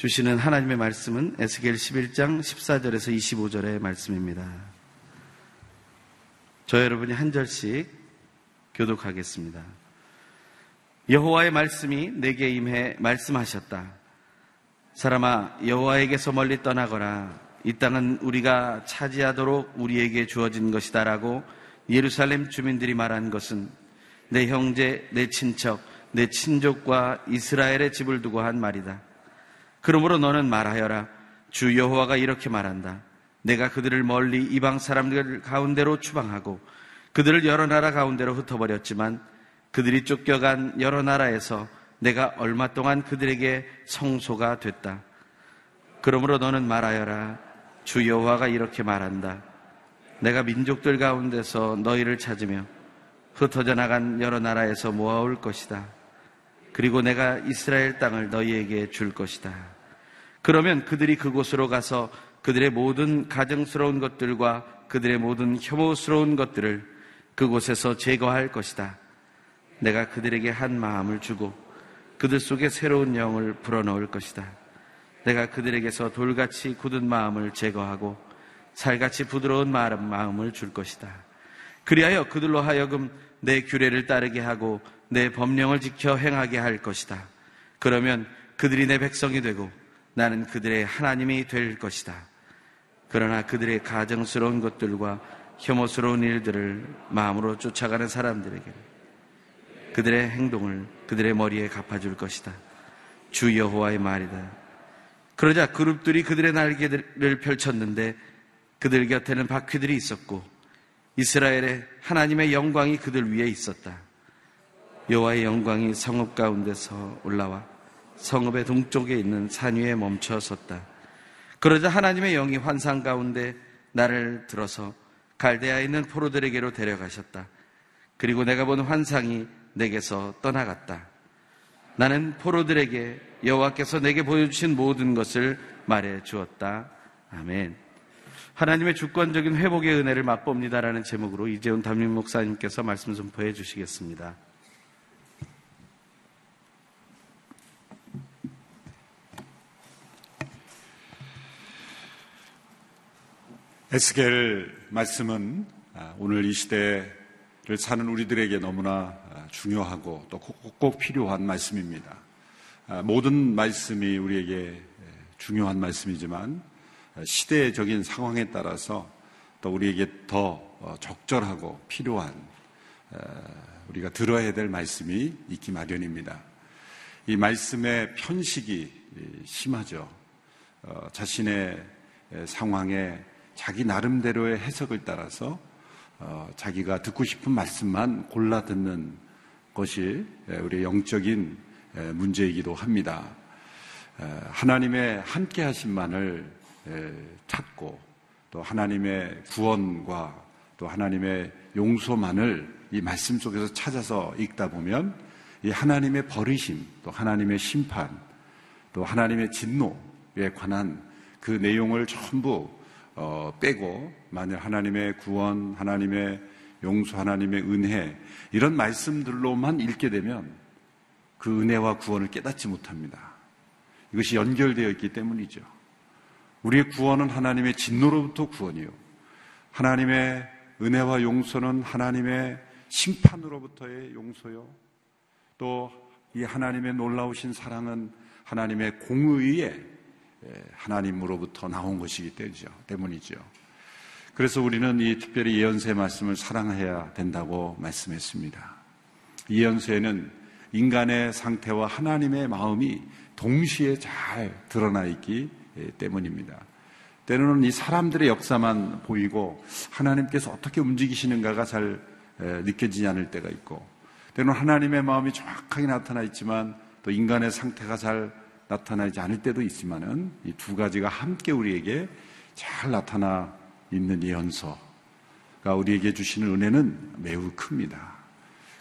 주시는 하나님의 말씀은 에스겔 11장 14절에서 25절의 말씀입니다. 저 여러분이 한 절씩 교독하겠습니다. 여호와의 말씀이 내게 임해 말씀하셨다. 사람아 여호와에게서 멀리 떠나거라. 이 땅은 우리가 차지하도록 우리에게 주어진 것이다라고 예루살렘 주민들이 말한 것은 내 형제, 내 친척, 내 친족과 이스라엘의 집을 두고 한 말이다. 그러므로 너는 말하여라. 주 여호와가 이렇게 말한다. 내가 그들을 멀리 이방 사람들 가운데로 추방하고 그들을 여러 나라 가운데로 흩어버렸지만 그들이 쫓겨간 여러 나라에서 내가 얼마 동안 그들에게 성소가 됐다. 그러므로 너는 말하여라. 주 여호와가 이렇게 말한다. 내가 민족들 가운데서 너희를 찾으며 흩어져 나간 여러 나라에서 모아올 것이다. 그리고 내가 이스라엘 땅을 너희에게 줄 것이다. 그러면 그들이 그곳으로 가서 그들의 모든 가정스러운 것들과 그들의 모든 혐오스러운 것들을 그곳에서 제거할 것이다. 내가 그들에게 한 마음을 주고 그들 속에 새로운 영을 불어넣을 것이다. 내가 그들에게서 돌같이 굳은 마음을 제거하고 살같이 부드러운 마음을 줄 것이다. 그리하여 그들로 하여금 내 규례를 따르게 하고 내 법령을 지켜 행하게 할 것이다. 그러면 그들이 내 백성이 되고 나는 그들의 하나님이 될 것이다. 그러나 그들의 가정스러운 것들과 혐오스러운 일들을 마음으로 쫓아가는 사람들에게 그들의 행동을 그들의 머리에 갚아줄 것이다. 주 여호와의 말이다. 그러자 그룹들이 그들의 날개를 펼쳤는데 그들 곁에는 바퀴들이 있었고 이스라엘의 하나님의 영광이 그들 위에 있었다. 여호와의 영광이 성읍 가운데서 올라와 성읍의 동쪽에 있는 산 위에 멈춰 섰다. 그러자 하나님의 영이 환상 가운데 나를 들어서 갈대아에 있는 포로들에게로 데려가셨다. 그리고 내가 본 환상이 내게서 떠나갔다. 나는 포로들에게 여호와께서 내게 보여주신 모든 것을 말해 주었다. 아멘. 하나님의 주권적인 회복의 은혜를 맛봅니다라는 제목으로 이재훈 담임 목사님께서 말씀 선포해 주시겠습니다. 에스겔 말씀은 아, 오늘 이 시대를 사는 우리들에게 너무나 아, 중요하고 또꼭 필요한 말씀입니다. 아, 모든 말씀이 우리에게 중요한 말씀이지만 시대적인 상황에 따라서 또 우리에게 더 어, 적절하고 필요한 우리가 들어야 될 말씀이 있기 마련입니다. 이 말씀의 편식이 심하죠. 어, 자신의 상황에 자기 나름대로의 해석을 따라서 어, 자기가 듣고 싶은 말씀만 골라 듣는 것이 우리의 영적인 문제이기도 합니다. 하나님의 함께 하신만을 찾고 또 하나님의 구원과 또 하나님의 용서만을 이 말씀 속에서 찾아서 읽다 보면 이 하나님의 버리심 또 하나님의 심판 또 하나님의 진노에 관한 그 내용을 전부 어, 빼고 만약 하나님의 구원, 하나님의 용서, 하나님의 은혜 이런 말씀들로만 읽게 되면 그 은혜와 구원을 깨닫지 못합니다. 이것이 연결되어 있기 때문이죠. 우리의 구원은 하나님의 진노로부터 구원이요. 하나님의 은혜와 용서는 하나님의 심판으로부터의 용서요. 또 이 하나님의 놀라우신 사랑은 하나님의 공의의 하나님으로부터 나온 것이기 때문이죠. 그래서 우리는 이 특별히 예언세 말씀을 사랑해야 된다고 말씀했습니다. 예언세는 인간의 상태와 하나님의 마음이 동시에 잘 드러나 있기 때문입니다. 때로는 이 사람들의 역사만 보이고 하나님께서 어떻게 움직이시는가가 잘 느껴지지 않을 때가 있고 때로는 하나님의 마음이 정확하게 나타나 있지만 또 인간의 상태가 잘 나타나지 않을 때도 있지만은 이 두 가지가 함께 우리에게 잘 나타나 있는 예언서가 우리에게 주시는 은혜는 매우 큽니다.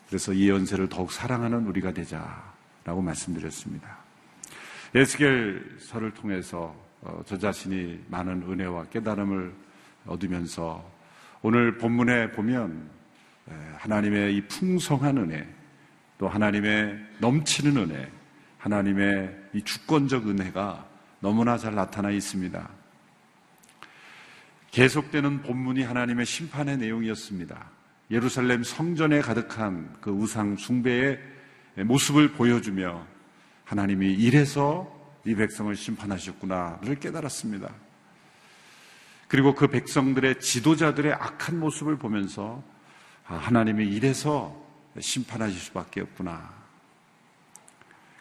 그래서 이 연세를 더욱 사랑하는 우리가 되자라고 말씀드렸습니다. 에스겔서를 통해서 어, 저 자신이 많은 은혜와 깨달음을 얻으면서 오늘 본문에 보면 하나님의 이 풍성한 은혜, 또 하나님의 넘치는 은혜, 하나님의 이 주권적 은혜가 너무나 잘 나타나 있습니다. 계속되는 본문이 하나님의 심판의 내용이었습니다. 예루살렘 성전에 가득한 그 우상 숭배의 모습을 보여주며 하나님이 이래서 이 백성을 심판하셨구나를 깨달았습니다. 그리고 그 백성들의 지도자들의 악한 모습을 보면서 아, 하나님이 이래서 심판하실 수밖에 없구나.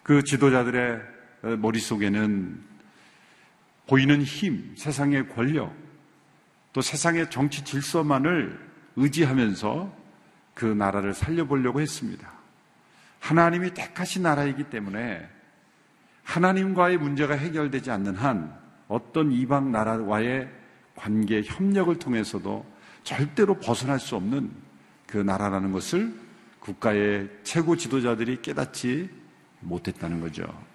그 지도자들의 머릿속에는 보이는 힘, 세상의 권력, 또 세상의 정치 질서만을 의지하면서 그 나라를 살려보려고 했습니다. 하나님이 택하신 나라이기 때문에 하나님과의 문제가 해결되지 않는 한 어떤 이방 나라와의 관계 협력을 통해서도 절대로 벗어날 수 없는 그 나라라는 것을 국가의 최고 지도자들이 깨닫지 못했다는 거죠.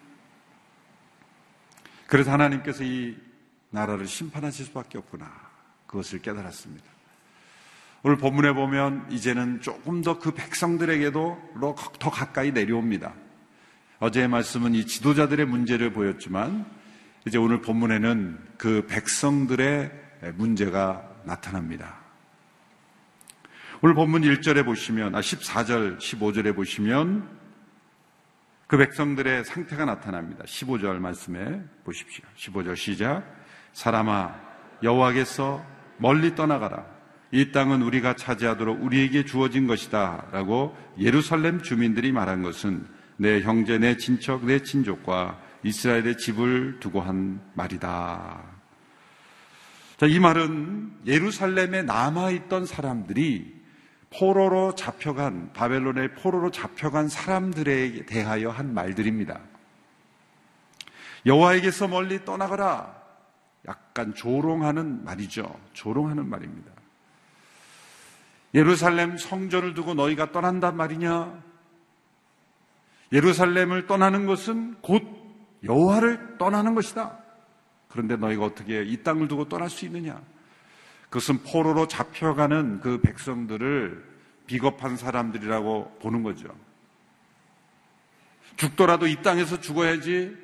그래서 하나님께서 이 나라를 심판하실 수밖에 없구나. 그것을 깨달았습니다. 오늘 본문에 보면 이제는 조금 더 그 백성들에게도 더 가까이 내려옵니다. 어제의 말씀은 이 지도자들의 문제를 보였지만 이제 오늘 본문에는 그 백성들의 문제가 나타납니다. 오늘 본문 1절에 보시면, 아, 14절, 15절에 보시면 그 백성들의 상태가 나타납니다. 15절 말씀에 보십시오. 15절 시작. 사람아, 여호와께서 멀리 떠나가라. 이 땅은 우리가 차지하도록 우리에게 주어진 것이다. 라고 예루살렘 주민들이 말한 것은 내 형제, 내 친척, 내 친족과 이스라엘의 집을 두고 한 말이다. 자, 이 말은 예루살렘에 남아있던 사람들이 포로로 잡혀간, 바벨론의 포로로 잡혀간 사람들에 대하여 한 말들입니다. 여호와에게서 멀리 떠나가라. 약간 조롱하는 말이죠. 조롱하는 말입니다. 예루살렘 성전을 두고 너희가 떠난단 말이냐? 예루살렘을 떠나는 것은 곧 여호와를 떠나는 것이다. 그런데 너희가 어떻게 이 땅을 두고 떠날 수 있느냐? 그것은 포로로 잡혀가는 그 백성들을 비겁한 사람들이라고 보는 거죠. 죽더라도 이 땅에서 죽어야지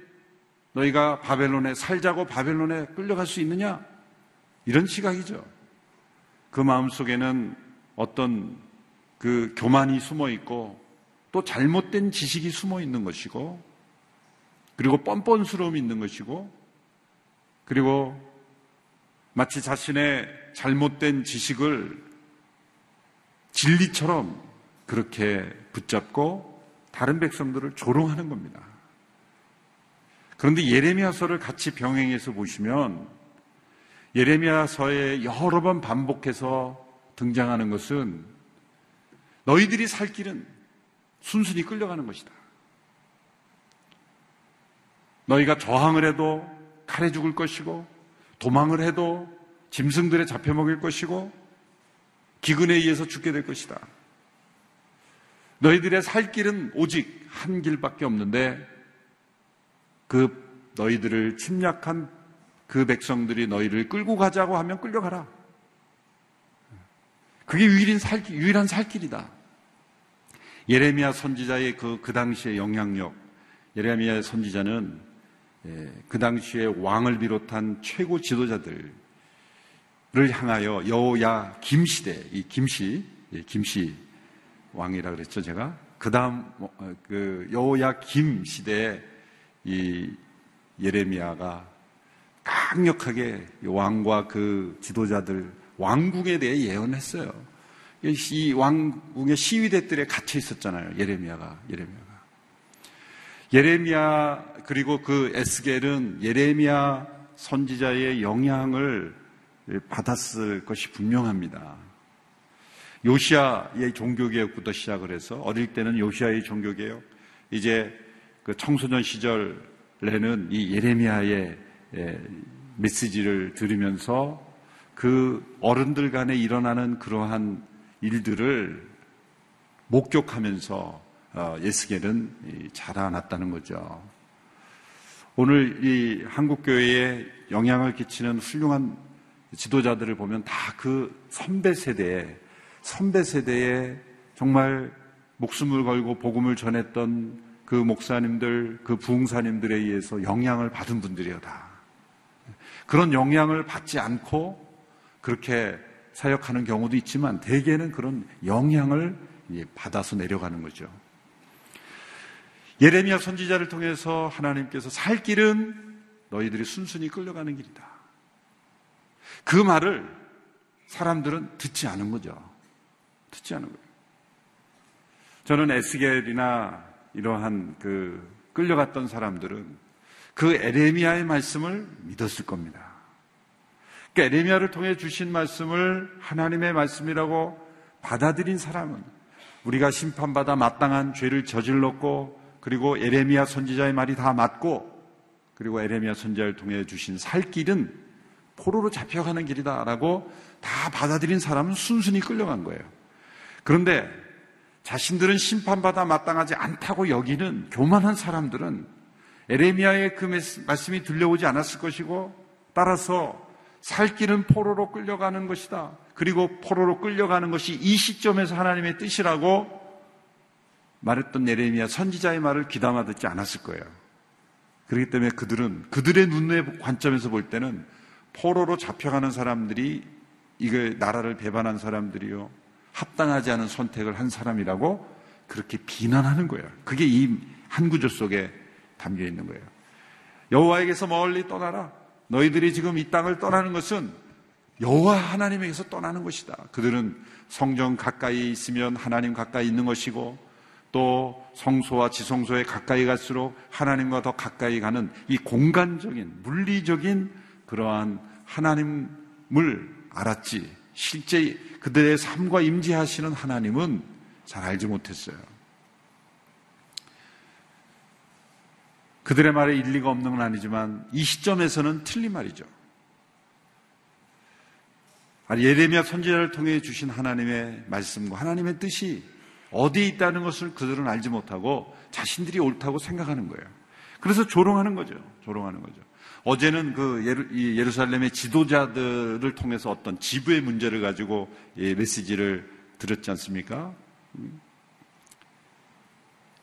너희가 바벨론에 살자고 바벨론에 끌려갈 수 있느냐? 이런 시각이죠. 그 마음 속에는 어떤 그 교만이 숨어 있고 또 잘못된 지식이 숨어 있는 것이고 그리고 뻔뻔스러움이 있는 것이고 그리고 마치 자신의 잘못된 지식을 진리처럼 그렇게 붙잡고 다른 백성들을 조롱하는 겁니다. 그런데 예레미야서를 같이 병행해서 보시면 예레미야서에 여러 번 반복해서 등장하는 것은 너희들이 살 길은 순순히 끌려가는 것이다. 너희가 저항을 해도 칼에 죽을 것이고 도망을 해도 짐승들에 잡혀 먹일 것이고 기근에 의해서 죽게 될 것이다. 너희들의 살 길은 오직 한 길밖에 없는데 그 너희들을 침략한 그 백성들이 너희를 끌고 가자고 하면 끌려가라. 그게 유일한 살길, 유일한 살길이다. 예레미야 선지자의 그, 그 당시의 영향력, 예레미야 선지자는 예, 그 당시에 왕을 비롯한 최고 지도자들을 향하여 여호야 김시대, 이 김시, 예, 김시 왕이라 그랬죠, 제가. 그 다음, 뭐, 어, 그 여호야 김 시대에 이 예레미야가 강력하게 왕과 그 지도자들 왕궁에 대해 예언했어요. 이 왕궁의 시위대들에 갇혀 있었잖아요. 예레미야가. 예레미야가. 예레미야 그리고 그 에스겔은 예레미야 선지자의 영향을 받았을 것이 분명합니다. 요시아의 종교개혁부터 시작을 해서 어릴 때는 요시아의 종교개혁, 이제 그 청소년 시절에는 이 예레미야의 메시지를 들으면서 그 어른들 간에 일어나는 그러한 일들을 목격하면서 어, 예스겔은 자라났다는 거죠. 오늘 이 한국교회에 영향을 끼치는 훌륭한 지도자들을 보면 다 그 선배 세대에, 선배 세대에 정말 목숨을 걸고 복음을 전했던 그 목사님들, 그 부흥사님들에 의해서 영향을 받은 분들이요, 다. 그런 영향을 받지 않고 그렇게 사역하는 경우도 있지만 대개는 그런 영향을 받아서 내려가는 거죠. 예레미야 선지자를 통해서 하나님께서 살 길은 너희들이 순순히 끌려가는 길이다. 그 말을 사람들은 듣지 않은 거죠. 듣지 않은 거예요. 저는 에스겔이나 이러한 그 끌려갔던 사람들은 그 에레미야의 말씀을 믿었을 겁니다. 그러니까 에레미야를 통해 주신 말씀을 하나님의 말씀이라고 받아들인 사람은 우리가 심판받아 마땅한 죄를 저질렀고 그리고 에레미야 선지자의 말이 다 맞고 그리고 에레미야 선지자를 통해 주신 살 길은 포로로 잡혀가는 길이다라고 다 받아들인 사람은 순순히 끌려간 거예요. 그런데 자신들은 심판받아 마땅하지 않다고 여기는 교만한 사람들은 에레미야의 그 말씀이 들려오지 않았을 것이고 따라서 살 길은 포로로 끌려가는 것이다. 그리고 포로로 끌려가는 것이 이 시점에서 하나님의 뜻이라고 말했던 예레미야 선지자의 말을 귀담아 듣지 않았을 거예요. 그렇기 때문에 그들은 그들의 눈의 관점에서 볼 때는 포로로 잡혀가는 사람들이 이걸 나라를 배반한 사람들이요 합당하지 않은 선택을 한 사람이라고 그렇게 비난하는 거예요. 그게 이 한 구절 속에 담겨 있는 거예요. 여호와에게서 멀리 떠나라. 너희들이 지금 이 땅을 떠나는 것은 여호와 하나님에게서 떠나는 것이다. 그들은 성정 가까이 있으면 하나님 가까이 있는 것이고 또 성소와 지성소에 가까이 갈수록 하나님과 더 가까이 가는 이 공간적인 물리적인 그러한 하나님을 알았지 실제 그들의 삶과 임재하시는 하나님은 잘 알지 못했어요. 그들의 말에 일리가 없는 건 아니지만 이 시점에서는 틀린 말이죠. 예레미야 선지자를 통해 주신 하나님의 말씀과 하나님의 뜻이 어디에 있다는 것을 그들은 알지 못하고 자신들이 옳다고 생각하는 거예요. 그래서 조롱하는 거죠. 조롱하는 거죠. 어제는 그 예루, 살렘의 지도자들을 통해서 어떤 지부의 문제를 가지고 메시지를 들었지 않습니까?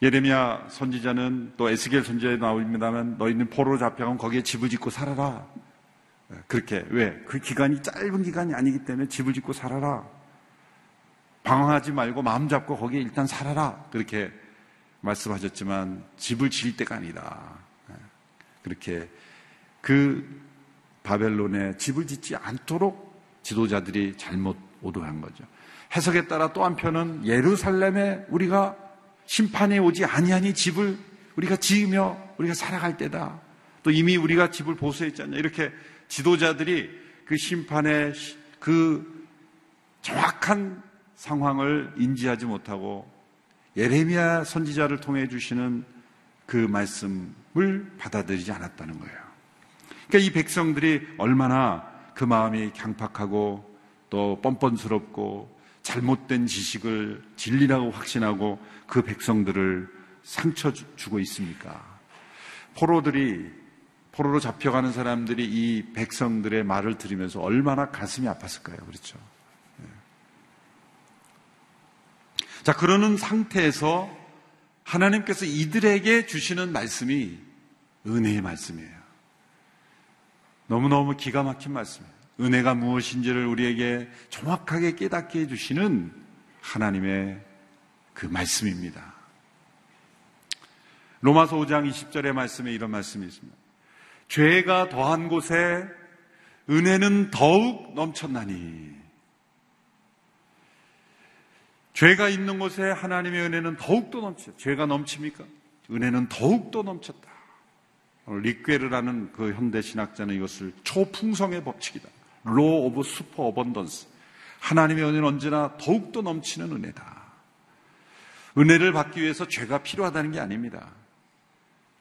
예레미야 선지자는 또 에스겔 선지자에 나옵니다만 너희는 포로로 잡혀가면 거기에 집을 짓고 살아라. 그렇게 왜? 그 기간이 짧은 기간이 아니기 때문에 집을 짓고 살아라. 방황하지 말고 마음 잡고 거기에 일단 살아라. 그렇게 말씀하셨지만 집을 지을 때가 아니다. 그렇게 그 바벨론에 집을 짓지 않도록 지도자들이 잘못 오도한 거죠. 해석에 따라 또 한편은 예루살렘에 우리가 심판에 오지 아니하니 집을 우리가 지으며 우리가 살아갈 때다. 또 이미 우리가 집을 보수했지 않냐. 이렇게 지도자들이 그 심판의 그 정확한 상황을 인지하지 못하고 예레미야 선지자를 통해 주시는 그 말씀을 받아들이지 않았다는 거예요. 그러니까 이 백성들이 얼마나 그 마음이 강팍하고 또 뻔뻔스럽고 잘못된 지식을 진리라고 확신하고 그 백성들을 상처 주고 있습니까? 포로들이 포로로 잡혀가는 사람들이 이 백성들의 말을 들으면서 얼마나 가슴이 아팠을까요? 그렇죠. 네. 자, 그러는 상태에서 하나님께서 이들에게 주시는 말씀이 은혜의 말씀이에요. 너무너무 기가 막힌 말씀이에요. 은혜가 무엇인지를 우리에게 정확하게 깨닫게 해주시는 하나님의 그 말씀입니다. 로마서 5장 20절의 말씀에 이런 말씀이 있습니다. 죄가 더한 곳에 은혜는 더욱 넘쳤나니. 죄가 있는 곳에 하나님의 은혜는 더욱더 넘쳐. 죄가 넘칩니까? 은혜는 더욱더 넘쳤다. 리퀘르라는 그 현대 신학자는 이것을 초풍성의 법칙이다. Law of Superabundance. 하나님의 은혜는 언제나 더욱더 넘치는 은혜다. 은혜를 받기 위해서 죄가 필요하다는 게 아닙니다.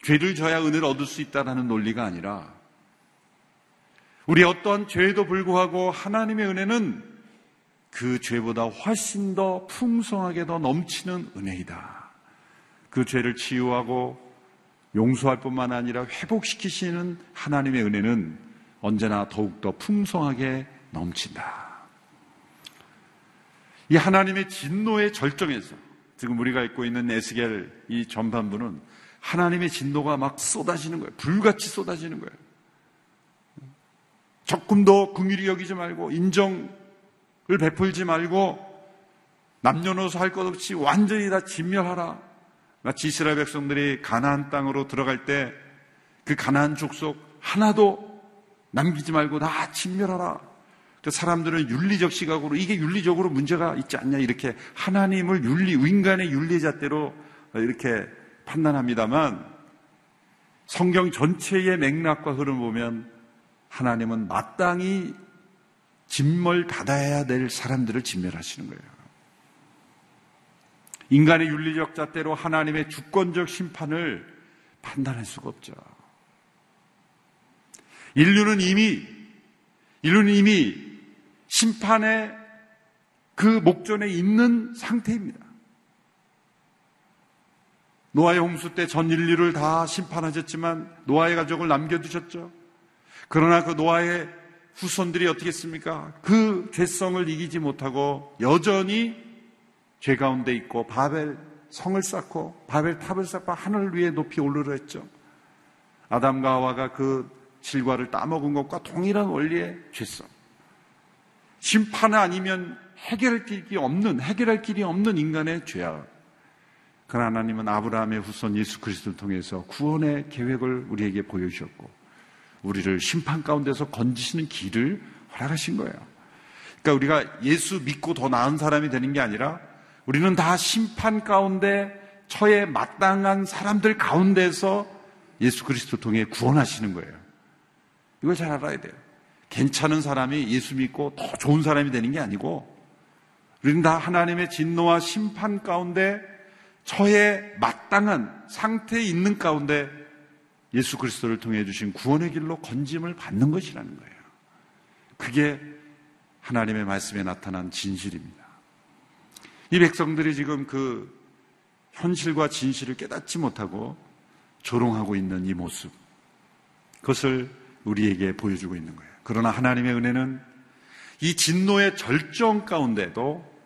죄를 져야 은혜를 얻을 수 있다는 논리가 아니라 우리 어떠한 죄에도 불구하고 하나님의 은혜는 그 죄보다 훨씬 더 풍성하게 더 넘치는 은혜이다. 그 죄를 치유하고 용서할 뿐만 아니라 회복시키시는 하나님의 은혜는 언제나 더욱더 풍성하게 넘친다. 이 하나님의 진노의 절정에서 지금 우리가 읽고 있는 에스겔 이 전반부는 하나님의 진노가 막 쏟아지는 거예요. 불같이 쏟아지는 거예요. 조금 더 긍휼히 여기지 말고 인정을 베풀지 말고 남녀노소 할 것 없이 완전히 다 진멸하라. 이스라엘 백성들이 가나안 땅으로 들어갈 때 그 가나안 족속 하나도 남기지 말고 다 진멸하라. 그 사람들은 윤리적 시각으로 이게 윤리적으로 문제가 있지 않냐 이렇게 하나님을 윤리 인간의 윤리잣대로 이렇게 판단합니다만 성경 전체의 맥락과 흐름 보면 하나님은 마땅히 진멸 받아야 될 사람들을 진멸하시는 거예요. 인간의 윤리적 잣대로 하나님의 주권적 심판을 판단할 수가 없죠. 인류는 이미 인류는 이미 심판의 그 목전에 있는 상태입니다. 노아의 홍수 때 전 인류를 다 심판하셨지만 노아의 가족을 남겨두셨죠. 그러나 그 노아의 후손들이 어떻게 했습니까? 그 죄성을 이기지 못하고 여전히 죄 가운데 있고 바벨 성을 쌓고 바벨 탑을 쌓고 하늘 위에 높이 올르려 했죠. 아담과 하와가 그 실과를 따먹은 것과 동일한 원리의 죄성. 심판 아니면 해결할 길이 없는 해결할 길이 없는 인간의 죄악. 그러나 하나님은 아브라함의 후손 예수 그리스도를 통해서 구원의 계획을 우리에게 보여주셨고 우리를 심판 가운데서 건지시는 길을 허락하신 거예요. 그러니까 우리가 예수 믿고 더 나은 사람이 되는 게 아니라 우리는 다 심판 가운데 처에 마땅한 사람들 가운데서 예수 그리스도 통해 구원하시는 거예요. 이걸 잘 알아야 돼요. 괜찮은 사람이 예수 믿고 더 좋은 사람이 되는 게 아니고 우리는 다 하나님의 진노와 심판 가운데 처에 마땅한 상태에 있는 가운데 예수 그리스도를 통해 주신 구원의 길로 건짐을 받는 것이라는 거예요. 그게 하나님의 말씀에 나타난 진실입니다. 이 백성들이 지금 그 현실과 진실을 깨닫지 못하고 조롱하고 있는 이 모습. 그것을 우리에게 보여주고 있는 거예요. 그러나 하나님의 은혜는 이 진노의 절정 가운데도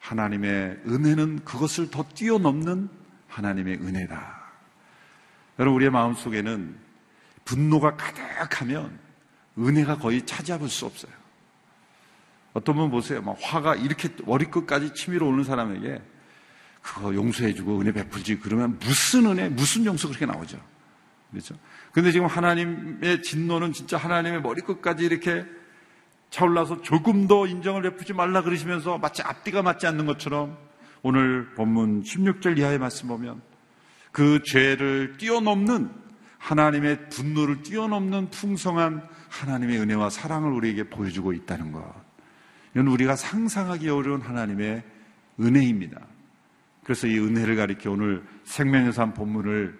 하나님의 은혜는 그것을 더 뛰어넘는 하나님의 은혜다. 여러분, 우리의 마음 속에는 분노가 가득하면 은혜가 거의 차지할 수 없어요. 어떤 분 보세요. 막 화가 이렇게 머리끝까지 치밀어 오는 사람에게 그거 용서해주고 은혜 베풀지 그러면 무슨 은혜, 무슨 용서 그렇게 나오죠. 그렇죠? 근데 지금 하나님의 진노는 진짜 하나님의 머리끝까지 이렇게 차올라서 조금 더 인정을 베푸지 말라 그러시면서 마치 앞뒤가 맞지 않는 것처럼 오늘 본문 16절 이하의 말씀 보면 그 죄를 뛰어넘는 하나님의 분노를 뛰어넘는 풍성한 하나님의 은혜와 사랑을 우리에게 보여주고 있다는 것. 이건 우리가 상상하기 어려운 하나님의 은혜입니다. 그래서 이 은혜를 가리켜 오늘 생명의 삶 본문을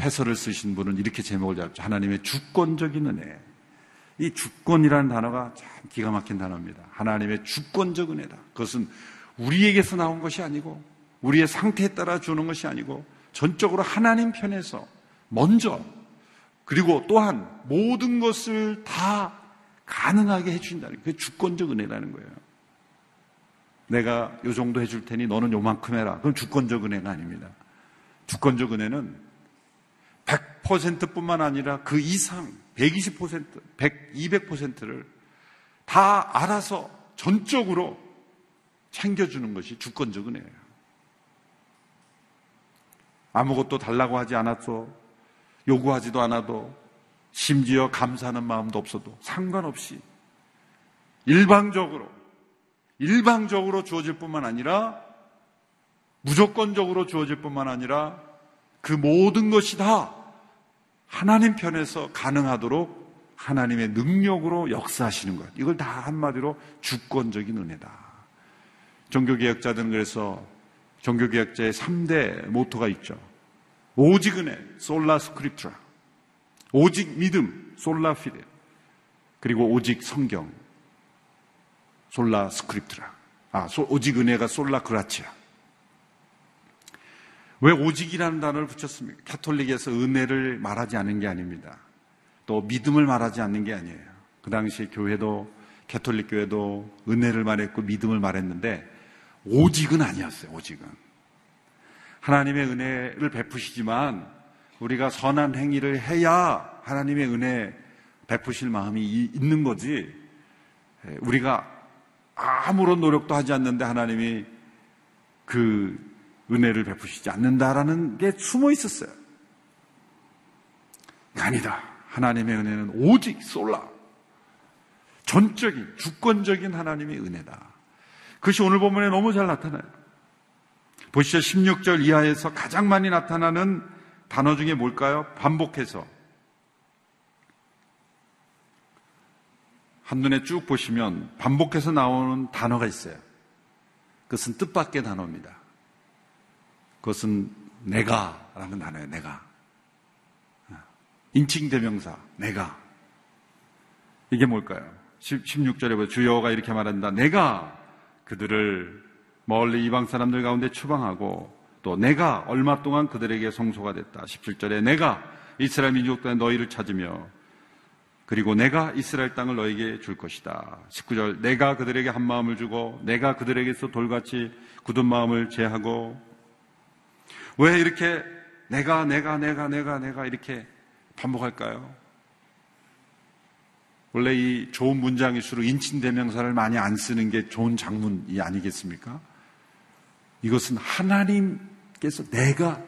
해설을 쓰신 분은 이렇게 제목을 잡죠. 하나님의 주권적인 은혜. 이 주권이라는 단어가 참 기가 막힌 단어입니다. 하나님의 주권적 은혜다. 그것은 우리에게서 나온 것이 아니고 우리의 상태에 따라 주는 것이 아니고 전적으로 하나님 편에서 먼저 그리고 또한 모든 것을 다 가능하게 해준다는 게 주권적 은혜라는 거예요. 내가 요 정도 해줄 테니 너는 요만큼 해라. 그건 주권적 은혜가 아닙니다. 주권적 은혜는 100%뿐만 아니라 그 이상 120%, 100, 200%를 다 알아서 전적으로 챙겨주는 것이 주권적 은혜예요. 아무것도 달라고 하지 않았어. 요구하지도 않아도 심지어 감사하는 마음도 없어도 상관없이 일방적으로 일방적으로 주어질 뿐만 아니라 무조건적으로 주어질 뿐만 아니라 그 모든 것이 다 하나님 편에서 가능하도록 하나님의 능력으로 역사하시는 것. 이걸 다 한마디로 주권적인 은혜다. 종교개혁자들은 그래서 종교개혁자의 3대 모토가 있죠. 오직 은혜, 솔라 스크립트라. 오직 믿음, 솔라 피데. 그리고 오직 성경, Sola Scriptura. 아, 오직 은혜가 Sola Gratia. 왜 오직이라는 단어를 붙였습니까? 카톨릭에서 은혜를 말하지 않은 게 아닙니다. 또 믿음을 말하지 않는 게 아니에요. 그 당시 교회도 캐톨릭 교회도 은혜를 말했고 믿음을 말했는데 오직은 아니었어요. 오직은 하나님의 은혜를 베푸시지만 우리가 선한 행위를 해야 하나님의 은혜 베푸실 마음이 있는 거지. 예, 우리가 아무런 노력도 하지 않는데 하나님이 그 은혜를 베푸시지 않는다라는 게 숨어 있었어요. 아니다. 하나님의 은혜는 오직 솔라. 전적인, 주권적인 하나님의 은혜다. 그것이 오늘 본문에 너무 잘 나타나요. 보시죠. 16절 이하에서 가장 많이 나타나는 단어 중에 뭘까요? 반복해서. 한눈에 쭉 보시면 반복해서 나오는 단어가 있어요. 그것은 뜻밖의 단어입니다. 그것은 내가 라는 단어예요. 내가. 인칭 대명사 내가. 이게 뭘까요? 16절에 보면 주여가 이렇게 말한다. 내가 그들을 멀리 이방 사람들 가운데 추방하고 또 내가 얼마 동안 그들에게 성소가 됐다. 17절에 내가 이스라엘 민족 때 너희를 찾으며 그리고 내가 이스라엘 땅을 너에게 줄 것이다. 19절 내가 그들에게 한 마음을 주고 내가 그들에게서 돌같이 굳은 마음을 제하고 왜 이렇게 내가 내가 내가 내가 내가 이렇게 반복할까요? 원래 이 좋은 문장일수록 인칭대명사를 많이 안 쓰는 게 좋은 장문이 아니겠습니까? 이것은 하나님께서 내가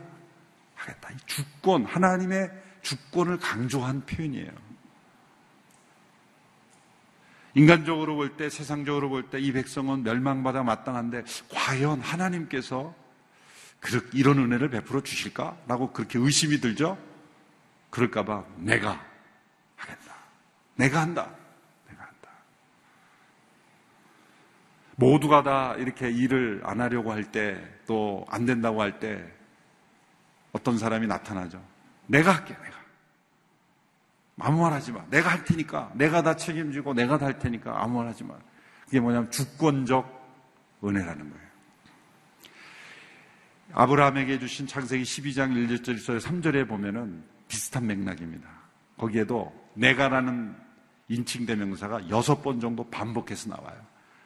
하겠다. 이 주권, 하나님의 주권을 강조한 표현이에요. 인간적으로 볼 때, 세상적으로 볼 때 이 백성은 멸망받아 마땅한데 과연 하나님께서 이런 은혜를 베풀어 주실까라고 그렇게 의심이 들죠? 그럴까봐 내가. 내가 한다. 내가 한다. 모두가 다 이렇게 일을 안 하려고 할 때, 또 안 된다고 할 때, 어떤 사람이 나타나죠. 내가 할게, 내가. 아무 말 하지 마. 내가 할 테니까. 내가 다 책임지고 내가 다 할 테니까 아무 말 하지 마. 그게 뭐냐면 주권적 은혜라는 거예요. 아브라함에게 주신 창세기 12장 1절에서 3절에 보면은 비슷한 맥락입니다. 거기에도 내가라는 인칭 대명사가 여섯 번 정도 반복해서 나와요.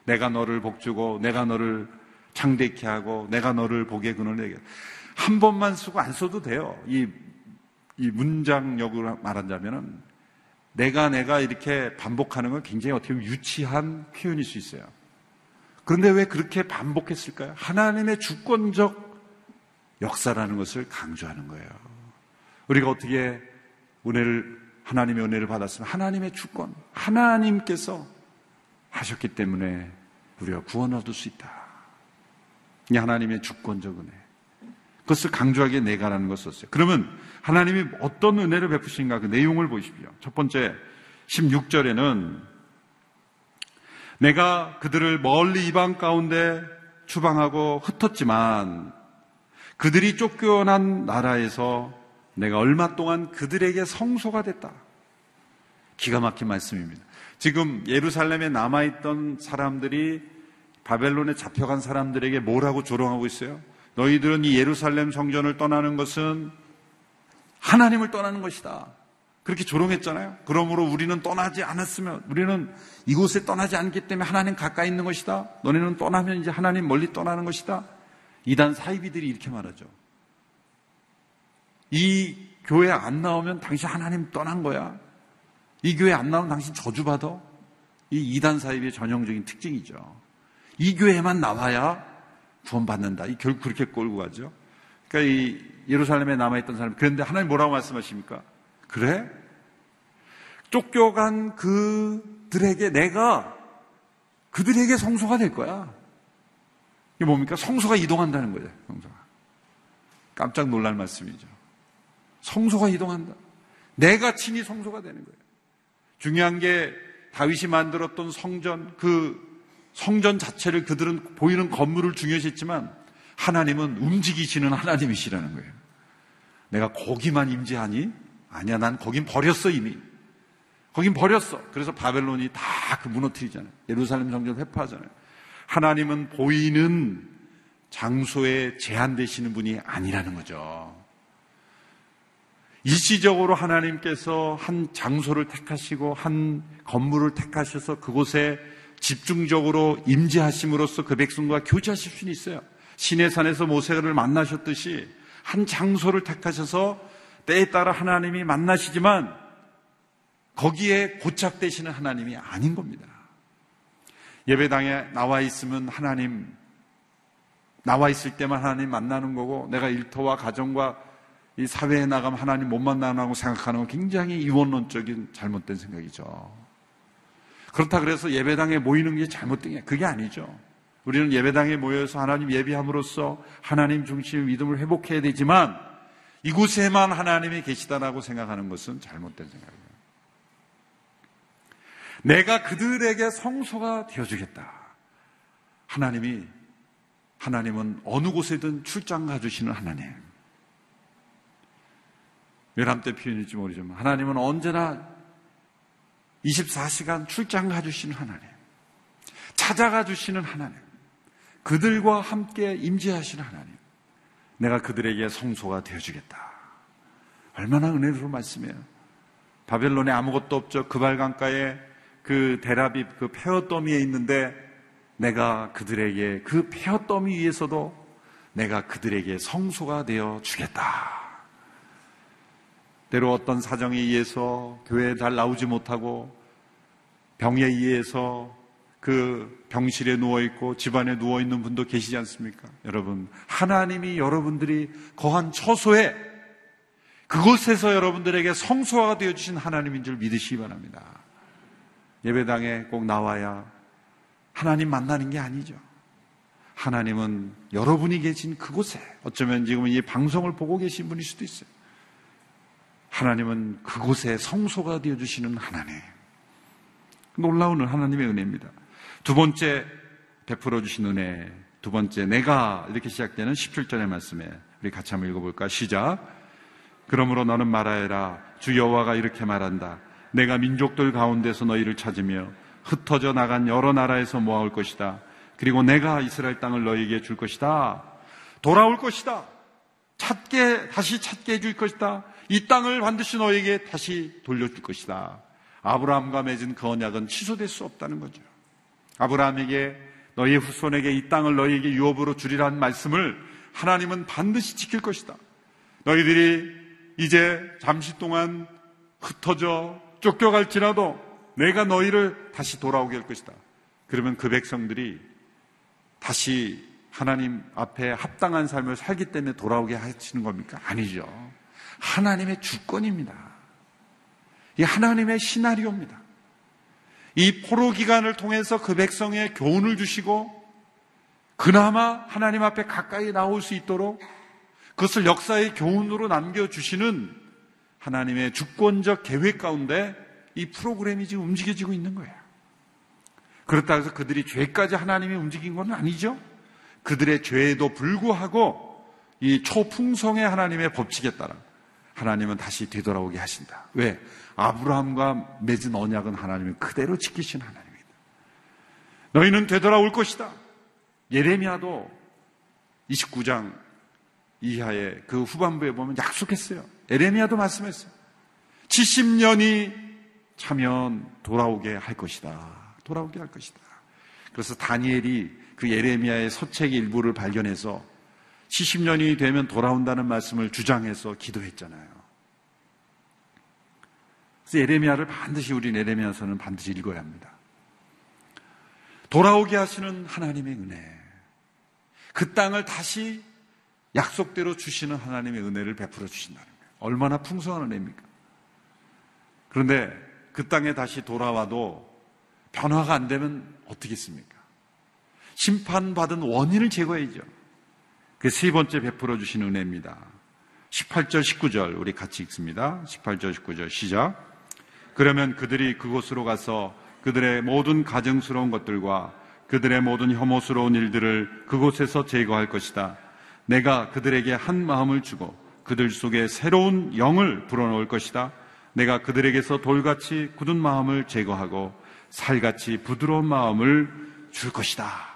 내가 너를 복주고 내가 너를 창대케 하고 내가 너를 복의 근을 내게 한 번만 쓰고 안 써도 돼요. 이, 이 문장력으로 말한다면은 내가 내가 이렇게 반복하는 건 굉장히 어떻게 보면 유치한 표현일 수 있어요. 그런데 왜 그렇게 반복했을까요? 하나님의 주권적 역사라는 것을 강조하는 거예요. 우리가 어떻게 은혜를 하나님의 은혜를 받았으면 하나님의 주권, 하나님께서 하셨기 때문에 우리가 구원 얻을 수 있다. 이 하나님의 주권적 은혜. 그것을 강조하게 내가라는 것을 썼어요. 그러면 하나님이 어떤 은혜를 베푸신가 그 내용을 보십시오. 첫 번째 16절에는 내가 그들을 멀리 이방 가운데 추방하고 흩었지만 그들이 쫓겨난 나라에서 내가 얼마 동안 그들에게 성소가 됐다. 기가 막힌 말씀입니다. 지금 예루살렘에 남아있던 사람들이 바벨론에 잡혀간 사람들에게 뭐라고 조롱하고 있어요? 너희들은 이 예루살렘 성전을 떠나는 것은 하나님을 떠나는 것이다. 그렇게 조롱했잖아요. 그러므로 우리는 떠나지 않았으면, 우리는 이곳에 떠나지 않기 때문에 하나님 가까이 있는 것이다. 너네는 떠나면 이제 하나님 멀리 떠나는 것이다. 이단 사이비들이 이렇게 말하죠. 이 교회 안 나오면 당신 하나님 떠난 거야. 이 교회 안 나오면 당신 저주받아. 이 이단 사입의 전형적인 특징이죠. 이 교회만 나와야 구원받는다. 이 결국 그렇게 끌고 가죠. 그러니까 이 예루살렘에 남아있던 사람, 그런데 하나님 뭐라고 말씀하십니까? 그래? 쫓겨간 그들에게 내가 그들에게 성소가 될 거야. 이게 뭡니까? 성소가 이동한다는 거예요. 성소가. 깜짝 놀랄 말씀이죠. 성소가 이동한다. 내가 친히 성소가 되는 거예요. 중요한 게 다윗이 만들었던 성전, 그 성전 자체를 그들은 보이는 건물을 중요시했지만 하나님은 움직이시는 하나님이시라는 거예요. 내가 거기만 임재하니? 아니야, 난 거긴 버렸어, 이미. 거긴 버렸어. 그래서 바벨론이 다 그 무너뜨리잖아요. 예루살렘 성전 회파하잖아요. 하나님은 보이는 장소에 제한되시는 분이 아니라는 거죠. 일시적으로 하나님께서 한 장소를 택하시고 한 건물을 택하셔서 그곳에 집중적으로 임재하심으로써 그 백성과 교제하실 수는 있어요. 시내산에서 모세를 만나셨듯이 한 장소를 택하셔서 때에 따라 하나님이 만나시지만 거기에 고착되시는 하나님이 아닌 겁니다. 예배당에 나와 있으면 하나님, 나와 있을 때만 하나님 만나는 거고, 내가 일터와 가정과 이 사회에 나가면 하나님 못 만나고 생각하는 건 굉장히 이원론적인 잘못된 생각이죠. 그렇다 그래서 예배당에 모이는 게 잘못된 게 그게 아니죠. 우리는 예배당에 모여서 하나님 예비함으로써 하나님 중심의 믿음을 회복해야 되지만 이곳에만 하나님이 계시다라고 생각하는 것은 잘못된 생각이에요. 내가 그들에게 성소가 되어주겠다. 하나님이 하나님은 어느 곳에든 출장 가주시는 하나님. 외람 때 표현일지 모르지만 하나님은 언제나 24시간 출장 가주시는 하나님. 찾아가 주시는 하나님. 그들과 함께 임재하시는 하나님. 내가 그들에게 성소가 되어주겠다. 얼마나 은혜로운 말씀이에요. 바벨론에 아무것도 없죠. 그발강가에 그 대라빕 그 폐허더미에 있는데 내가 그들에게 그 폐허더미 위에서도 내가 그들에게 성소가 되어 주겠다. 때로 어떤 사정에 의해서 교회에 잘 나오지 못하고 병에 의해서 그 병실에 누워있고 집안에 누워있는 분도 계시지 않습니까? 여러분, 하나님이 여러분들이 거한 처소에 그곳에서 여러분들에게 성소화가 되어주신 하나님인 줄 믿으시기 바랍니다. 예배당에 꼭 나와야 하나님 만나는 게 아니죠. 하나님은 여러분이 계신 그곳에 어쩌면 지금 이 방송을 보고 계신 분일 수도 있어요. 하나님은 그곳에 성소가 되어주시는 하나님. 놀라운 하나님의 은혜입니다. 두 번째 베풀어 주신 은혜. 두 번째 내가 이렇게 시작되는 17절의 말씀에 우리 같이 한번 읽어볼까? 시작. 그러므로 너는 말하여라. 주 여호와가 이렇게 말한다. 내가 민족들 가운데서 너희를 찾으며 흩어져 나간 여러 나라에서 모아올 것이다. 그리고 내가 이스라엘 땅을 너희에게 줄 것이다. 돌아올 것이다. 찾게 다시 찾게 해줄 것이다. 이 땅을 반드시 너에게 다시 돌려줄 것이다. 아브라함과 맺은 그 언약은 취소될 수 없다는 거죠. 아브라함에게 너희의 후손에게 이 땅을 너희에게 유업으로 주리라는 말씀을 하나님은 반드시 지킬 것이다. 너희들이 이제 잠시 동안 흩어져 쫓겨갈지라도 내가 너희를 다시 돌아오게 할 것이다. 그러면 그 백성들이 다시 하나님 앞에 합당한 삶을 살기 때문에 돌아오게 하시는 겁니까? 아니죠. 하나님의 주권입니다. 이 하나님의 시나리오입니다. 이 포로 기간을 통해서 그 백성의 교훈을 주시고 그나마 하나님 앞에 가까이 나올 수 있도록 그것을 역사의 교훈으로 남겨주시는 하나님의 주권적 계획 가운데 이 프로그램이 지금 움직여지고 있는 거예요. 그렇다고 해서 그들이 죄까지 하나님이 움직인 건 아니죠. 그들의 죄에도 불구하고 이 초풍성의 하나님의 법칙에 따라 하나님은 다시 되돌아오게 하신다. 왜? 아브라함과 맺은 언약은 하나님이 그대로 지키신 하나님입니다. 너희는 되돌아올 것이다. 예레미야도 29장 이하의 그 후반부에 보면 약속했어요. 예레미야도 말씀했어요. 70년이 차면 돌아오게 할 것이다. 돌아오게 할 것이다. 그래서 다니엘이 그 예레미야의 서책 일부를 발견해서 70년이 되면 돌아온다는 말씀을 주장해서 기도했잖아요. 그래서 예레미야를 반드시 우리 예레미야서는 반드시 읽어야 합니다. 돌아오게 하시는 하나님의 은혜. 그 땅을 다시 약속대로 주시는 하나님의 은혜를 베풀어 주신다는 거예요. 얼마나 풍성한 은혜입니까? 그런데 그 땅에 다시 돌아와도 변화가 안 되면 어떻겠습니까? 심판받은 원인을 제거해야죠. 그 세 번째 베풀어 주신 은혜입니다. 18절, 19절 우리 같이 읽습니다. 18절, 19절 시작. 그러면 그들이 그곳으로 가서 그들의 모든 가증스러운 것들과 그들의 모든 혐오스러운 일들을 그곳에서 제거할 것이다. 내가 그들에게 한 마음을 주고 그들 속에 새로운 영을 불어넣을 것이다. 내가 그들에게서 돌같이 굳은 마음을 제거하고 살같이 부드러운 마음을 줄 것이다.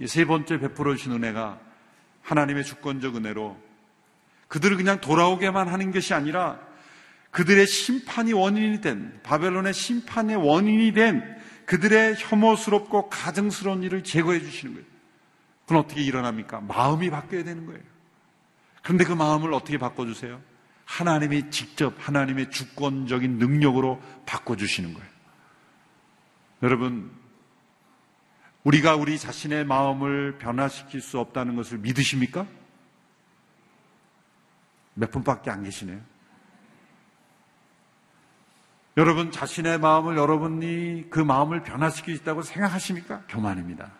이 세 번째 베풀어 주신 은혜가 하나님의 주권적 은혜로 그들을 그냥 돌아오게만 하는 것이 아니라 그들의 심판이 원인이 된 바벨론의 심판의 원인이 된 그들의 혐오스럽고 가증스러운 일을 제거해 주시는 거예요. 그건 어떻게 일어납니까? 마음이 바뀌어야 되는 거예요. 그런데 그 마음을 어떻게 바꿔주세요? 하나님이 직접 하나님의 주권적인 능력으로 바꿔주시는 거예요. 여러분, 우리가 우리 자신의 마음을 변화시킬 수 없다는 것을 믿으십니까? 몇 분밖에 안 계시네요. 여러분 자신의 마음을 여러분이 그 마음을 변화시킬 수 있다고 생각하십니까? 교만입니다.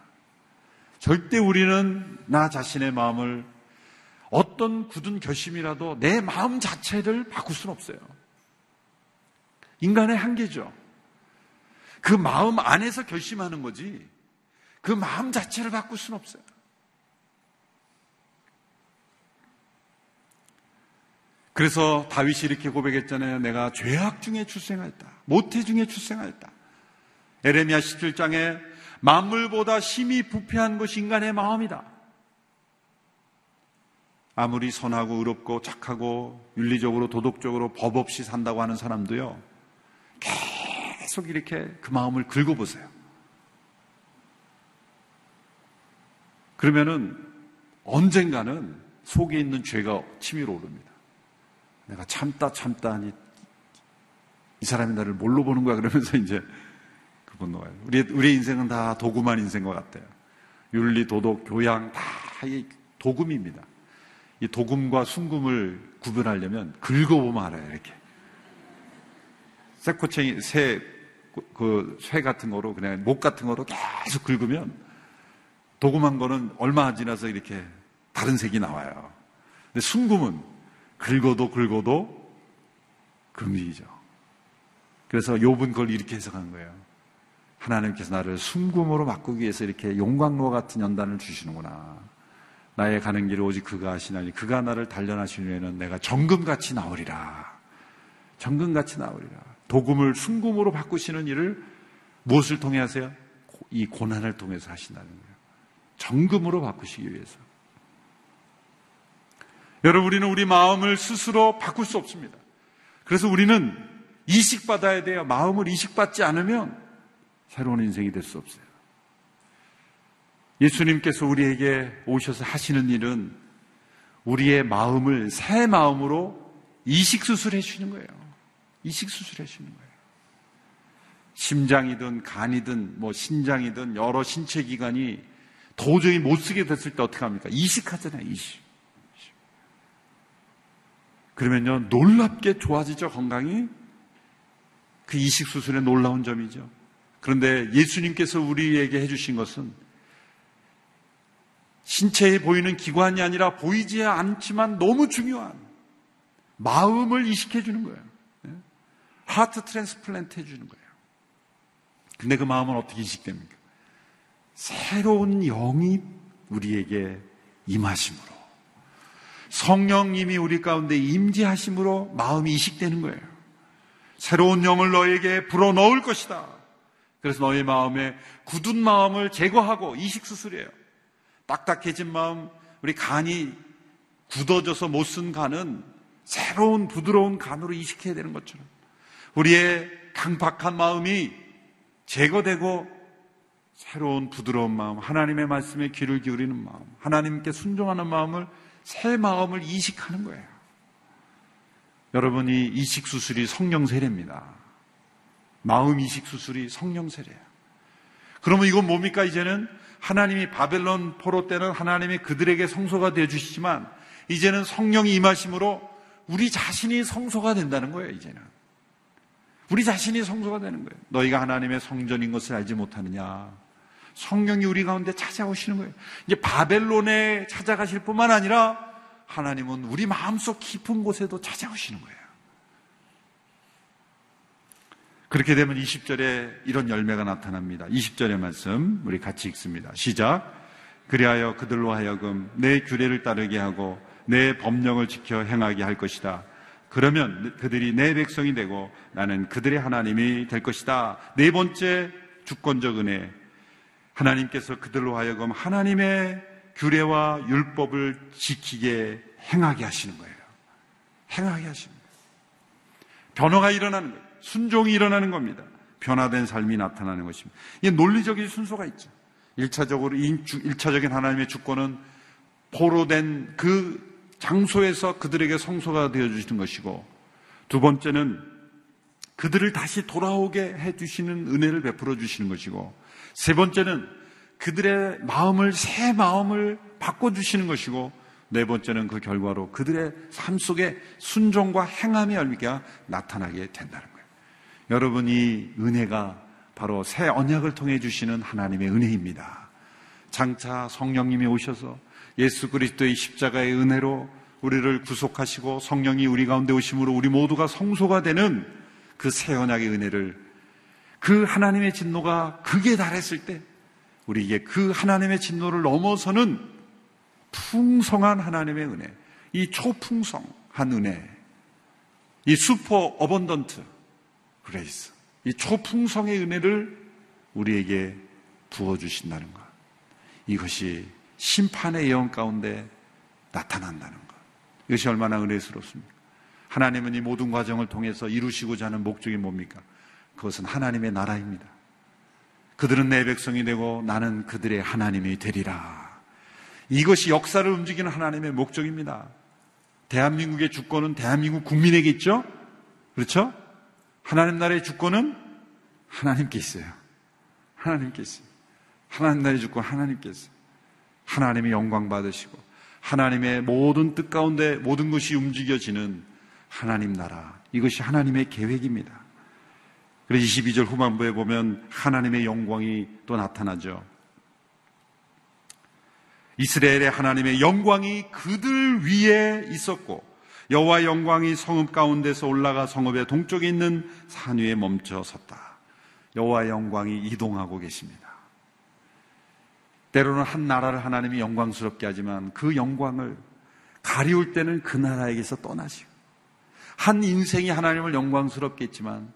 절대 우리는 나 자신의 마음을 어떤 굳은 결심이라도 내 마음 자체를 바꿀 수는 없어요. 인간의 한계죠. 그 마음 안에서 결심하는 거지. 그 마음 자체를 바꿀 수는 없어요. 그래서 다윗이 이렇게 고백했잖아요. 내가 죄악 중에 출생하였다. 모태 중에 출생하였다. 에레미야 17장에 만물보다 심히 부패한 것이 인간의 마음이다. 아무리 선하고 의롭고 착하고 윤리적으로 도덕적으로 법 없이 산다고 하는 사람도요. 계속 이렇게 그 마음을 긁어보세요. 그러면은 언젠가는 속에 있는 죄가 치밀어 오릅니다. 내가 참다 참다 하니 이 사람이 나를 뭘로 보는 거야 그러면서 이제 그 분노가 우리 우리 인생은 다 도구만 인생과 같아요. 윤리, 도덕, 교양 다 이 도금입니다. 이 도금과 순금을 구분하려면 긁어보면 알아요 이렇게. 새코챙이 새 그 쇠 같은 거로 그냥 목 같은 거로 계속 긁으면 도금한 거는 얼마 지나서 이렇게 다른 색이 나와요. 근데 순금은 긁어도 긁어도 금이죠. 그래서 욥은 그걸 이렇게 해석한 거예요. 하나님께서 나를 순금으로 바꾸기 위해서 이렇게 용광로 같은 연단을 주시는구나. 나의 가는 길을 오직 그가 하시나니 그가 나를 후에는 내가 정금같이 나오리라. 정금같이 나오리라. 도금을 순금으로 바꾸시는 일을 무엇을 통해 하세요? 이 고난을 통해서 하신다는 거예요. 정금으로 바꾸시기 위해서. 여러분, 우리는 우리 마음을 스스로 바꿀 수 없습니다. 그래서 우리는 이식받아야 돼요. 마음을 이식받지 않으면 새로운 인생이 될 수 없어요. 예수님께서 우리에게 오셔서 하시는 일은 우리의 마음을 새 마음으로 이식수술해 주시는 거예요. 이식수술해 주시는 거예요. 심장이든 간이든 뭐 신장이든 여러 신체 기관이 도저히 못 쓰게 됐을 때 어떻게 합니까? 이식하잖아요, 이식. 그러면요, 놀랍게 좋아지죠, 건강이? 그 이식 수술의 놀라운 점이죠. 그런데 예수님께서 우리에게 해주신 것은 신체에 보이는 기관이 아니라 보이지 않지만 너무 중요한 마음을 이식해 주는 거예요. 예? heart transplant 해주는 거예요. 근데 그 마음은 어떻게 이식됩니까? 새로운 영이 우리에게 임하심으로 성령님이 우리 가운데 임재하심으로 마음이 이식되는 거예요. 새로운 영을 너에게 불어 넣을 것이다. 그래서 너의 마음에 굳은 마음을 제거하고 이식 수술이에요. 딱딱해진 마음, 우리 간이 굳어져서 못 쓴 간은 새로운 부드러운 간으로 이식해야 되는 것처럼 우리의 강박한 마음이 제거되고 새로운 부드러운 마음, 하나님의 말씀에 귀를 기울이는 마음, 하나님께 순종하는 마음을 새 마음을 이식하는 거예요. 여러분 이 이식 수술이 성령 세례입니다. 마음 이식 수술이 성령 세례예요. 그러면 이건 뭡니까 이제는 하나님이 바벨론 포로 때는 하나님이 그들에게 성소가 되어 주시지만 이제는 성령이 임하심으로 우리 자신이 성소가 된다는 거예요, 이제는. 우리 자신이 성소가 되는 거예요. 너희가 하나님의 성전인 것을 알지 못하느냐. 성령이 우리 가운데 찾아오시는 거예요. 이제 바벨론에 찾아가실 뿐만 아니라 하나님은 우리 마음속 깊은 곳에도 찾아오시는 거예요. 그렇게 되면 20절에 이런 열매가 나타납니다. 20절의 말씀 우리 같이 읽습니다. 시작. 그리하여 그들로 하여금 내 규례를 따르게 하고 내 법령을 지켜 행하게 할 것이다. 그러면 그들이 내 백성이 되고 나는 그들의 하나님이 될 것이다. 네 번째 주권적 은혜. 하나님께서 그들로 하여금 하나님의 규례와 율법을 지키게 행하게 하시는 거예요. 행하게 하시는 거예요. 변화가 일어나는 거예요. 순종이 일어나는 겁니다. 변화된 삶이 나타나는 것입니다. 이게 논리적인 순서가 있죠. 1차적으로, 1차적인 하나님의 주권은 포로된 그 장소에서 그들에게 성소가 되어 주시는 것이고 두 번째는 그들을 다시 돌아오게 해 주시는 은혜를 베풀어 주시는 것이고 세 번째는 그들의 마음을 새 마음을 바꿔 주시는 것이고 네 번째는 그 결과로 그들의 삶 속에 순종과 행함의 열매가 나타나게 된다는 거예요. 여러분 이 은혜가 바로 새 언약을 통해 주시는 하나님의 은혜입니다. 장차 성령님이 오셔서 예수 그리스도의 십자가의 은혜로 우리를 구속하시고 성령이 우리 가운데 오심으로 우리 모두가 성소가 되는 그 새 언약의 은혜를 그 하나님의 진노가 극에 달했을 때 우리에게 그 하나님의 진노를 넘어서는 풍성한 하나님의 은혜, 이 초풍성한 은혜, 이 super abundant grace, 이 초풍성의 은혜를 우리에게 부어주신다는 것. 이것이 심판의 예언 가운데 나타난다는 것. 이것이 얼마나 은혜스럽습니까? 하나님은 이 모든 과정을 통해서 이루시고자 하는 목적이 뭡니까? 그것은 하나님의 나라입니다. 그들은 내 백성이 되고 나는 그들의 하나님이 되리라. 이것이 역사를 움직이는 하나님의 목적입니다. 대한민국의 주권은 대한민국 국민에게 있죠? 그렇죠? 하나님 나라의 주권은 하나님께 있어요. 하나님께 있어요. 하나님 나라의 주권 하나님께 있어요. 하나님이 영광 받으시고 하나님의 모든 뜻 가운데 모든 것이 움직여지는 하나님 나라. 이것이 하나님의 계획입니다. 그래서 22절 후반부에 보면 하나님의 영광이 또 나타나죠. 이스라엘의 하나님의 영광이 그들 위에 있었고 여호와 영광이 성읍 가운데서 올라가 성읍의 동쪽에 있는 산 위에 멈춰 섰다. 여호와 영광이 이동하고 계십니다. 때로는 한 나라를 하나님이 영광스럽게 하지만 그 영광을 가리울 때는 그 나라에게서 떠나시고 한 인생이 하나님을 영광스럽게 했지만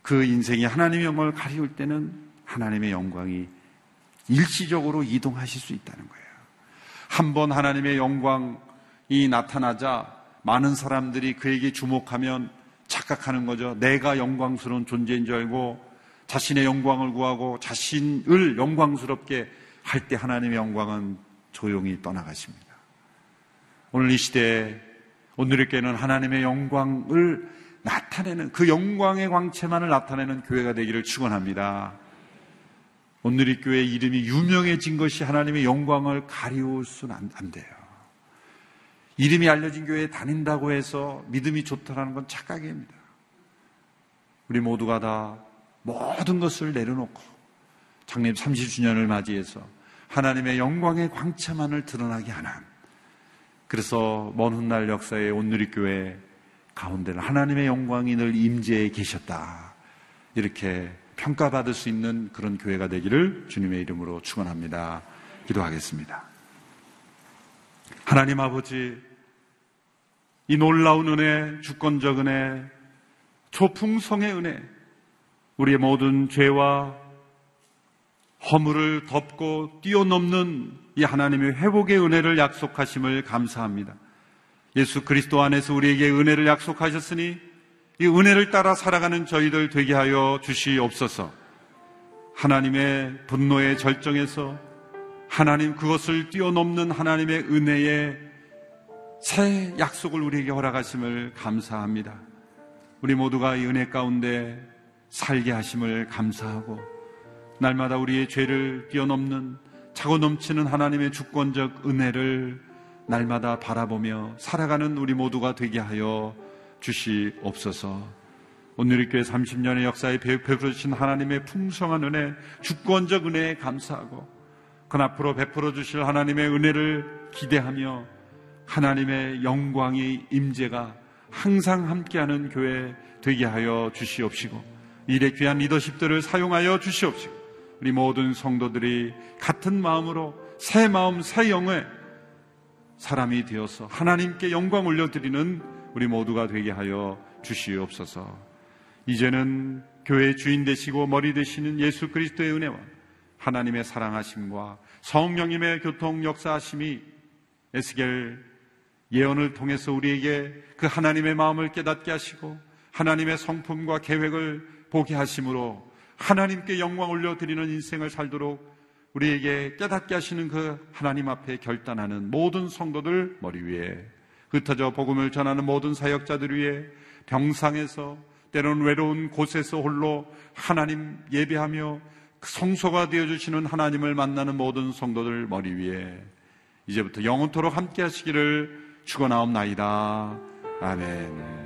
그 인생이 하나님의 영광을 가리울 때는 하나님의 영광이 일시적으로 이동하실 수 있다는 거예요. 한 번 하나님의 영광이 나타나자 많은 사람들이 그에게 주목하면 착각하는 거죠. 내가 영광스러운 존재인 줄 알고 자신의 영광을 구하고 자신을 영광스럽게 할 때 하나님의 영광은 조용히 떠나가십니다. 오늘 이 시대에 오늘의 교회는 하나님의 영광을 나타내는 그 영광의 광채만을 나타내는 교회가 되기를 축원합니다. 오늘의 교회 이름이 유명해진 것이 하나님의 영광을 가리울 수는 안, 안 돼요. 이름이 알려진 교회에 다닌다고 해서 믿음이 좋다라는 건 착각입니다. 우리 모두가 다 모든 것을 내려놓고 장례 30주년을 맞이해서 하나님의 영광의 광채만을 드러나게 하는 그래서 먼 훗날 역사의 온누리 교회 가운데는 하나님의 영광이 늘 임재해 계셨다. 이렇게 평가받을 수 있는 그런 교회가 되기를 주님의 이름으로 축원합니다. 기도하겠습니다. 하나님 아버지, 이 놀라운 은혜, 주권적 은혜, 초풍성의 은혜, 우리의 모든 죄와 허물을 덮고 뛰어넘는 이 하나님의 회복의 은혜를 약속하심을 감사합니다. 예수 그리스도 안에서 우리에게 은혜를 약속하셨으니 이 은혜를 따라 살아가는 저희들 되게 하여 주시옵소서. 하나님의 분노의 절정에서 하나님 그것을 뛰어넘는 하나님의 은혜의 새 약속을 우리에게 허락하심을 감사합니다. 우리 모두가 이 은혜 가운데 살게 하심을 감사하고 날마다 우리의 죄를 뛰어넘는 차고 넘치는 하나님의 주권적 은혜를 날마다 바라보며 살아가는 우리 모두가 되게 하여 주시옵소서. 오늘 교회 30년의 역사에 베풀어 주신 하나님의 풍성한 은혜, 주권적 은혜에 감사하고 그 앞으로 베풀어 주실 하나님의 은혜를 기대하며 하나님의 영광의 임재가 항상 함께하는 교회 되게 하여 주시옵시고 일의 귀한 리더십들을 사용하여 주시옵시고 우리 모든 성도들이 같은 마음으로 새 마음 새 영의 사람이 되어서 하나님께 영광 올려드리는 우리 모두가 되게 하여 주시옵소서. 이제는 교회 주인 되시고 머리 되시는 예수 그리스도의 은혜와 하나님의 사랑하심과 성령님의 교통 역사하심이 에스겔 예언을 통해서 우리에게 그 하나님의 마음을 깨닫게 하시고 하나님의 성품과 계획을 보게 하심으로 하나님께 영광 올려드리는 인생을 살도록 우리에게 깨닫게 하시는 그 하나님 앞에 결단하는 모든 성도들 머리 위에 흩어져 복음을 전하는 모든 사역자들 위해 병상에서 때로는 외로운 곳에서 홀로 하나님 예배하며 성소가 되어주시는 하나님을 만나는 모든 성도들 머리 위에 이제부터 영원토록 함께 하시기를 축원하옵나이다. 아멘.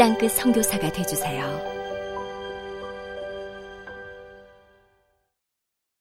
땅끝 성교사가 되주세요